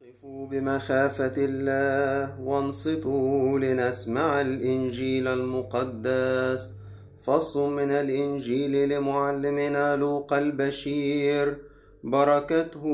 قفوا بمخافة الله وانصتوا لنسمع الإنجيل المقدس. فصل من الإنجيل لمعلمنا لوقا البشير. بركته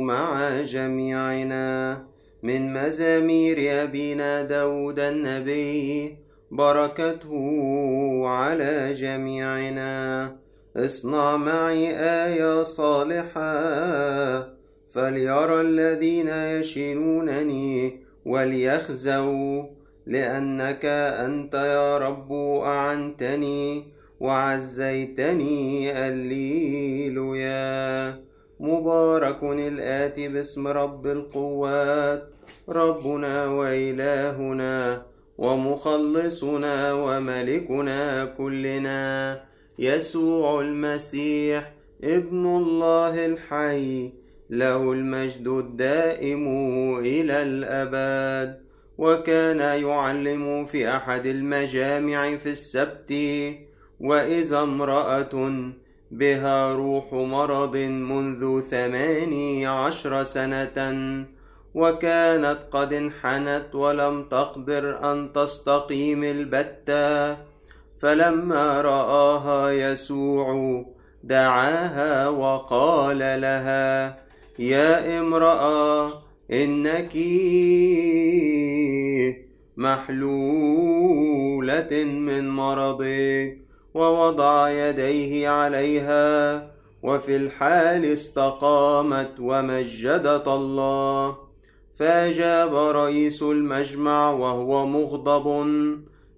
مع جميعنا. من مزامير أبينا داود النبي. بركته على جميعنا. اصنع معي آية صالحة. فليرى الذين يشينونني وليخزوا لأنك أنت يا رب أعنتني وعزيتني الليلويا مبارك الآتي باسم رب القوات ربنا وإلهنا ومخلصنا وملكنا كلنا يسوع المسيح ابن الله الحي له المجد الدائم إلى الأبد وكان يعلم في أحد المجامع في السبت وإذا امرأة بها روح مرض منذ ثماني عشر سنة وكانت قد انحنت ولم تقدر أن تستقيم البتة فلما رآها يسوع دعاها وقال لها يا امرأة إنك محلولة من مرضك ووضع يديه عليها وفي الحال استقامت ومجدت الله. فأجاب رئيس المجمع وهو مغضب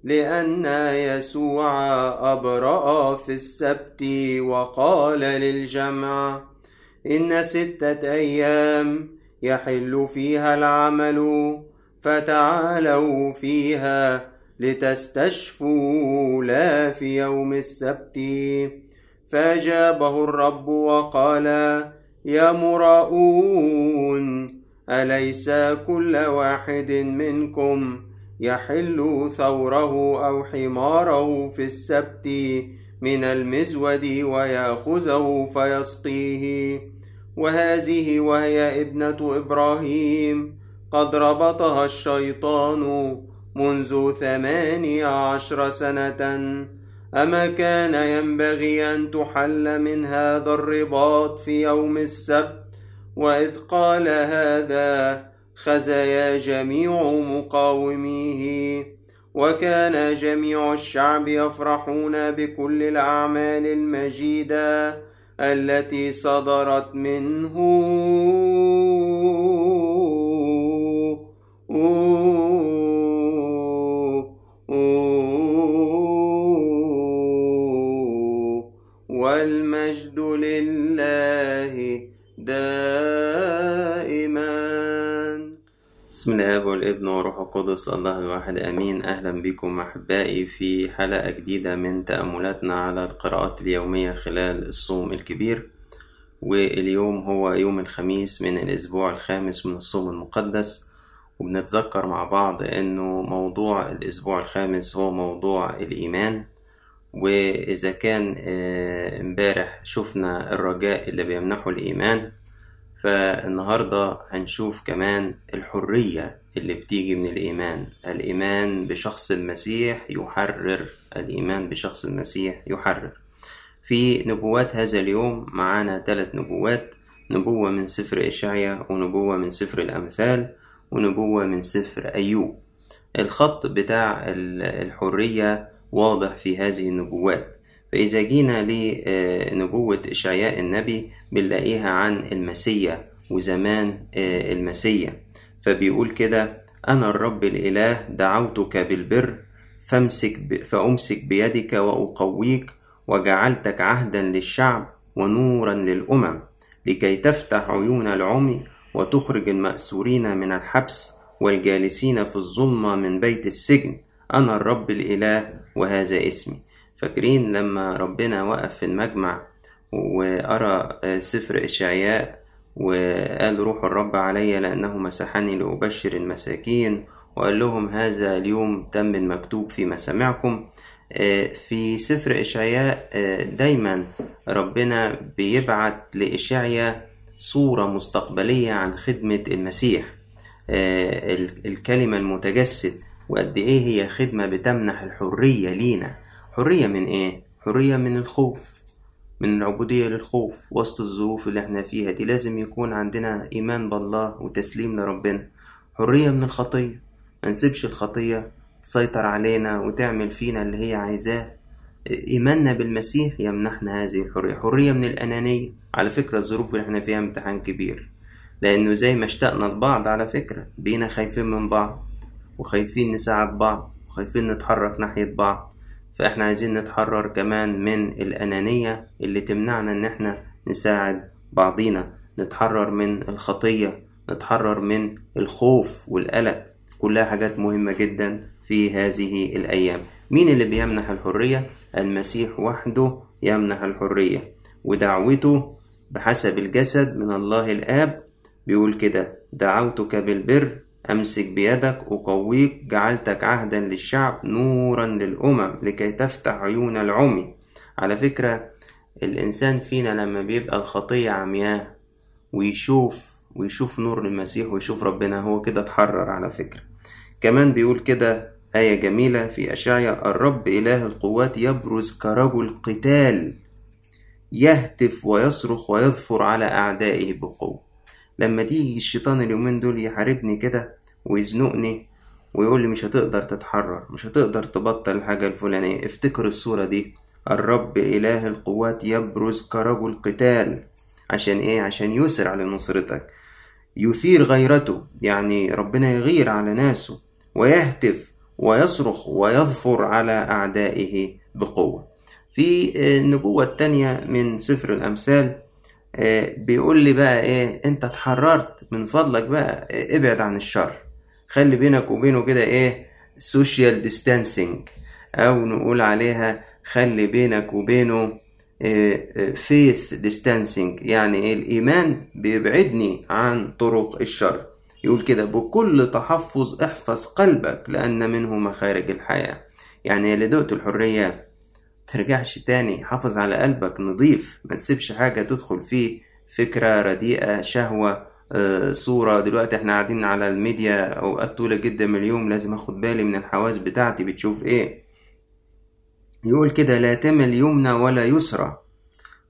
لأن يسوع أبرأ في السبت وقال للجمع إن ستة أيام يحل فيها العمل فتعالوا فيها لتستشفوا لا في يوم السبت. فأجابه الرب وقال يا مراؤون أليس كل واحد منكم يحل ثوره أو حماره في السبت من المزود ويأخذه فيسقيه؟ وهذه وهي ابنة إبراهيم. قد ربطها الشيطان منذ ثماني عشر سنة. أما كان ينبغي أن تحل من هذا الرباط في يوم السبت. وإذ قال هذا خزيا جميع مقاوميه. وكان جميع الشعب يفرحون بكل الأعمال المجيدة. التي صدرت منه. والمجد بسم الله والابن وروح القدس الله الواحد آمين. أهلا بكم أحبائي في حلقة جديدة من تأملاتنا على القراءات اليومية خلال الصوم الكبير. واليوم هو يوم الخميس من الأسبوع الخامس من الصوم المقدس. وبنتذكر مع بعض إنه موضوع الأسبوع الخامس هو موضوع الإيمان. وإذا كان إمبارح شفنا الرجاء اللي بيمنحه الإيمان. فالنهاردة هنشوف كمان الحرية اللي بتيجي من الإيمان. الإيمان بشخص المسيح يحرر. الإيمان بشخص المسيح يحرر. في نبوات هذا اليوم معانا ثلاث نبوات. نبوة من سفر إشعيا ونبوة من سفر الأمثال ونبوة من سفر أيوب. الخط بتاع الحرية واضح في هذه النبوات. فإذا جينا لنبوة إشعياء النبي بنلاقيها عن المسيا وزمان المسيا فبيقول كده أنا الرب الإله دعوتك بالبر فامسك ب... فأمسك بيدك وأقويك وجعلتك عهدا للشعب ونورا للأمم لكي تفتح عيون العمي وتخرج المأسورين من الحبس والجالسين في الظلمة من بيت السجن. أنا الرب الإله وهذا اسمي. فاكرين لما ربنا وقف في المجمع وقرأ سفر إشعياء وقال روح الرب علي لأنه مسحني لأبشر المساكين وقال لهم هذا اليوم تم المكتوب في مسامعكم. في سفر إشعياء دايما ربنا بيبعت لإشعياء صورة مستقبلية عن خدمة المسيح. آه، الكلمة المتجسد وقد إيه هي خدمة بتمنح الحرية لينا. حرية من إيه؟ حرية من الخوف من العبودية للخوف. وسط الظروف اللي إحنا فيها دي لازم يكون عندنا إيمان بالله وتسليم لربنا. حرية من الخطية. ما نسيبش الخطية تسيطر علينا وتعمل فينا اللي هي عايزاه. إيماننا بالمسيح يمنحنا هذه الحرية. حرية من الأنانية. على فكرة الظروف اللي إحنا فيها امتحان كبير. لأنه زي ما اشتقنا لبعض على فكرة. بينا خايفين من بعض وخايفين نساعد بعض وخايفين نتحرك ناحية بعض. فإحنا عايزين نتحرر كمان من الأنانية اللي تمنعنا إن إحنا نساعد بعضينا. نتحرر من الخطية نتحرر من الخوف والقلق. كلها حاجات مهمة جدا في هذه الأيام. مين اللي بيمنح الحرية؟ المسيح وحده يمنح الحرية. ودعوته بحسب الجسد من الله الآب بيقول كده دعوتك بالبر أمسك بيدك أقويك جعلتك عهدا للشعب نورا للأمم لكي تفتح عيون العمي. على فكرة الإنسان فينا لما بيبقى الخطية عمياه ويشوف ويشوف نور المسيح ويشوف ربنا هو كده اتحرر على فكرة. كمان بيقول كده آية جميلة في أشعيا الرب إله القوات يبرز كرجل قتال يهتف ويصرخ ويظفر على أعدائه بقوة. لما تيجي الشيطان اليومين دول يحاربني كده ويزنقني ويقول لي مش هتقدر تتحرر مش هتقدر تبطل الحاجة الفلانية افتكر الصورة دي. الرب إله القوات يبرز كرجل قتال. عشان إيه؟ عشان يسرع لنصرتك يثير غيرته يعني ربنا يغير على ناسه ويهتف ويصرخ ويظفر على أعدائه بقوة. في النبوة التانية من سفر الأمثال بيقول لي بقى إيه أنت اتحررت من فضلك بقى ابعد عن الشر. خلي بينك وبينه كده إيه social distancing أو نقول عليها خلي بينك وبينه faith distancing يعني إيه الإيمان بيبعدني عن طرق الشر. يقول كده بكل تحفظ احفظ قلبك لأن منه مخارج الحياة. يعني اللي دقت الحرية ترجعش تاني حافظ على قلبك نضيف ما تسيبش حاجة تدخل فيه. فكرة رديئة شهوة آه، صورة. دلوقتي إحنا قاعدين على الميديا أوقات طويلة جدا من اليوم لازم آخد بالي من الحواس بتاعتي. بتشوف إيه؟ يقول كده لا تمل يمنى ولا يسرى.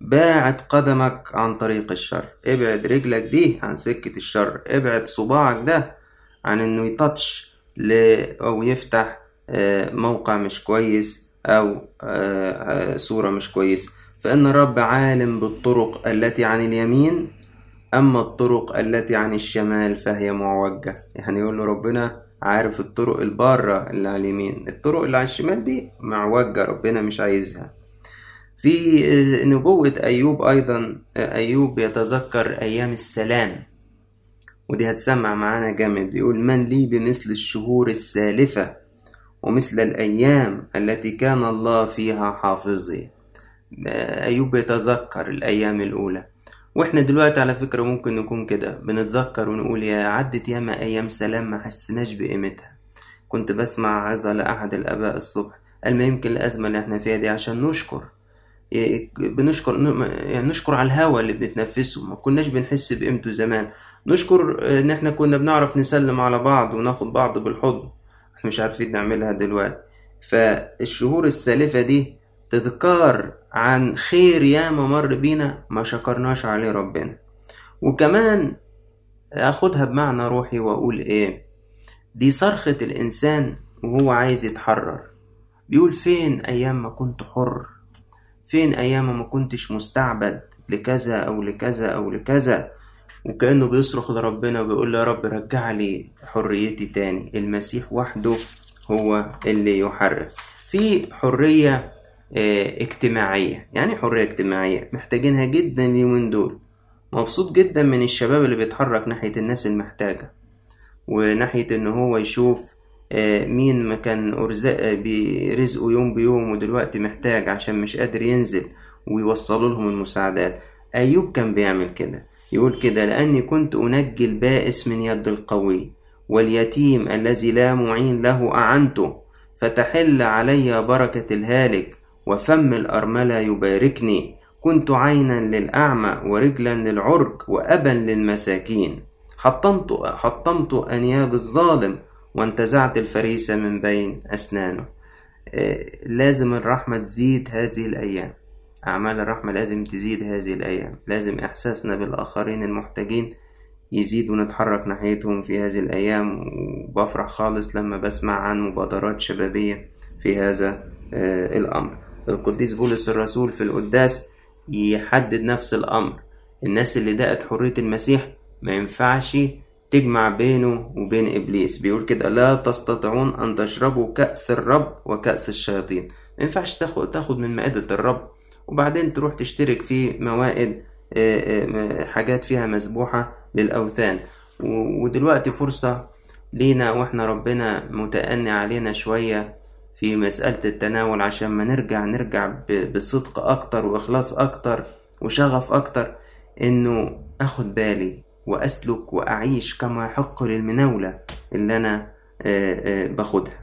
باعد قدمك عن طريق الشر. ابعد رجلك دي عن سكة الشر. ابعد صباعك ده عن إنه يتطش أو يفتح آه، موقع مش كويس. أو آه، آه، صورة مش كويسة فإن الرب عالم بالطرق التي عن اليمين أما الطرق التي عن الشمال فهي معوجة. يعني يقول له ربنا عارف الطرق البارة اللي على اليمين. الطرق اللي على الشمال دي معوجة ربنا مش عايزها. في آه، نبوة أيوب أيضا أيوب يتذكر أيام السلام. ودي هتسمع معانا جامد. بيقول من لي بمثل الشهور السالفة ومثل الأيام التي كان الله فيها حافظي. أيوب يتذكر الأيام الأولى. وإحنا دلوقتي على فكرة ممكن نكون كده. بنتذكر ونقول يا عدت ياما أيام سلام ما حسناش بقيمتها. كنت بسمع عظة لأحد الآباء الصبح. قال ما يمكن الأزمة اللي إحنا فيها دي عشان نشكر. بنشكر يعني نشكر على الهوا اللي بنتنفسه ما كناش بنحس بقيمته زمان. نشكر إن إحنا كنا بنعرف نسلم على بعض وناخد بعض بالحضن. مش عارفين نعملها دلوقتي. فالشهور السالفة دي تذكار عن خير ياما مر بينا ما شكرناش عليه ربنا. وكمان أخدها بمعنى روحي وأقول إيه. دي صرخة الإنسان وهو عايز يتحرر. بيقول فين أيام ما كنت حر؟ فين أيام ما كنتش مستعبد لكذا أو لكذا أو لكذا؟ وكأنه بيصرخ لربنا وبيقول له يا رب رجع لي حريتي تاني. المسيح وحده هو اللي يحرر. في حرية آه اجتماعية. يعني حرية اجتماعية. محتاجينها جدا اليومين دول. مبسوط جدا من الشباب اللي بيتحرك ناحية الناس المحتاجة. وناحية إن هو يشوف آه مين ما كان آه برزقه يوم بيوم ودلوقتي محتاج عشان مش قادر ينزل ويوصلوا لهم المساعدات. أيوب كان بيعمل كده. يقول كده لأني كنت أنجي البائس من يد القوي واليتيم الذي لا معين له أعنته فتحل علي بركة الهالك وفم الأرملة يباركني. كنت عينا للأعمى ورجلا للعرج وأبا للمساكين. حطمت حطمت أنياب الظالم وانتزعت الفريسة من بين أسنانه. لازم الرحمة تزيد هذه الأيام. أعمال الرحمة لازم تزيد هذه الأيام. لازم إحساسنا بالآخرين المحتاجين يزيد ونتحرك ناحيتهم في هذه الأيام. وبفرح خالص لما بسمع عن مبادرات شبابية في هذا الأمر. القديس بولس الرسول في القداس يحدد نفس الأمر. الناس اللي دقت حرية المسيح ما ينفعش تجمع بينه وبين إبليس. بيقول كده لا تستطيعون أن تشربوا كأس الرب وكأس الشياطين. ما ينفعش تاخد, تاخد من مائدة الرب. وبعدين تروح تشترك في موائد حاجات فيها مسبوحة للأوثان. ودلوقتي فرصة لينا وإحنا ربنا متأني علينا شوية في مسألة التناول عشان ما نرجع نرجع بصدق أكتر وإخلاص أكتر وشغف أكتر إنه أخد بالي وأسلك وأعيش كما يحق للمناولة اللي أنا باخدها.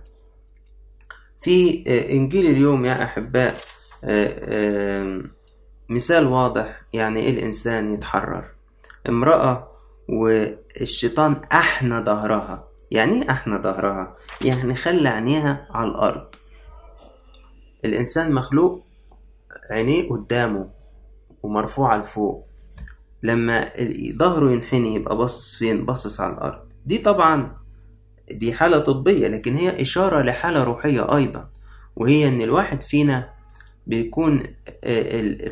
في إنجيل اليوم يا أحباء مثال واضح يعني إيه الإنسان يتحرر؟ امرأة والشيطان أحنى ظهرها. يعني إيه أحنى ظهرها؟ يعني خلى عينيها على الأرض. الإنسان مخلوق عينيه قدامه ومرفوعة لفوق. لما ظهره ينحني يبقى باصص فين؟ باصص على الأرض. دي طبعا دي حالة طبية لكن هي إشارة لحالة روحية أيضا. وهي إن الواحد فينا بيكون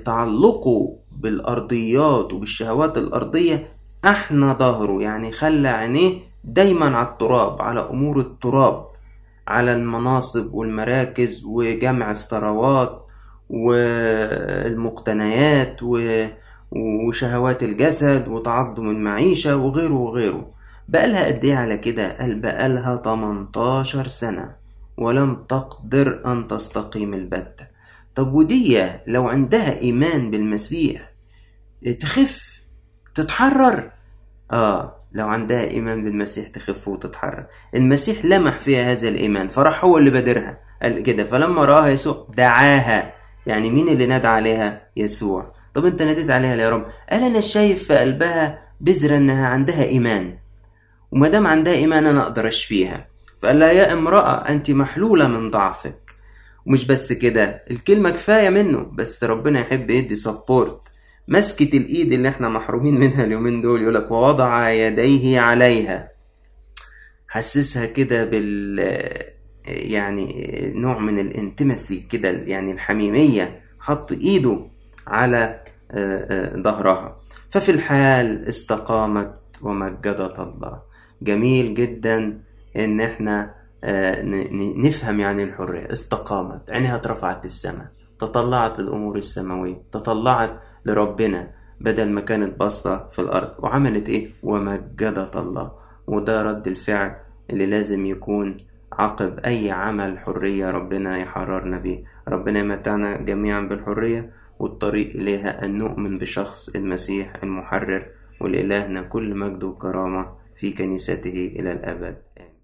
تعلقه بالأرضيات وبالشهوات الأرضية أحنى ظهره يعني خلى عينيه دايما على التراب على أمور التراب على المناصب والمراكز وجمع الثروات والمقتنيات وشهوات الجسد وتعظم المعيشة وغيره وغيره. بقالها قد إيه على كده؟ قال بقالها 18 سنة ولم تقدر أن تستقيم البتة. طب ودي لو عندها إيمان بالمسيح تخف تتحرر؟ آه لو عندها إيمان بالمسيح تخف وتتحرر. المسيح لمح فيها هذا الإيمان فراح هو اللي بادرها قال كده فلما رآها يسوع دعاها. يعني مين اللي نادى عليها؟ يسوع. طب أنت ناديت عليها يا رب؟ قال أنا شايف في قلبها بذرة إنها عندها إيمان. وما دام عندها إيمان أنا أقدر أشفيها. فقال لها يا امرأة أنت محلولة من ضعفك. ومش بس كده الكلمة كفاية منه بس ربنا يحب يدي سبورت مسكة الإيد اللي إحنا محرومين منها اليومين دول يقولك ووضع يديه عليها. حسسها كده بال يعني نوع من الانتمسي كده يعني الحميمية. حط إيده على ظهرها. ففي الحال استقامت ومجدت الله. جميل جدا إن إحنا نفهم يعني الحرية. استقامت عينها اترفعت للسماء تطلعت للأمور السماوية تطلعت لربنا بدل ما كانت باصة في الأرض. وعملت إيه؟ ومجدت الله. وده رد الفعل اللي لازم يكون عقب أي عمل حرية ربنا يحررنا بيه. ربنا يمتعنا جميعا بالحرية والطريق إليها أن نؤمن بشخص المسيح المحرر ولإلهنا كل مجد وكرامة في كنيسته إلى الأبد. آمين.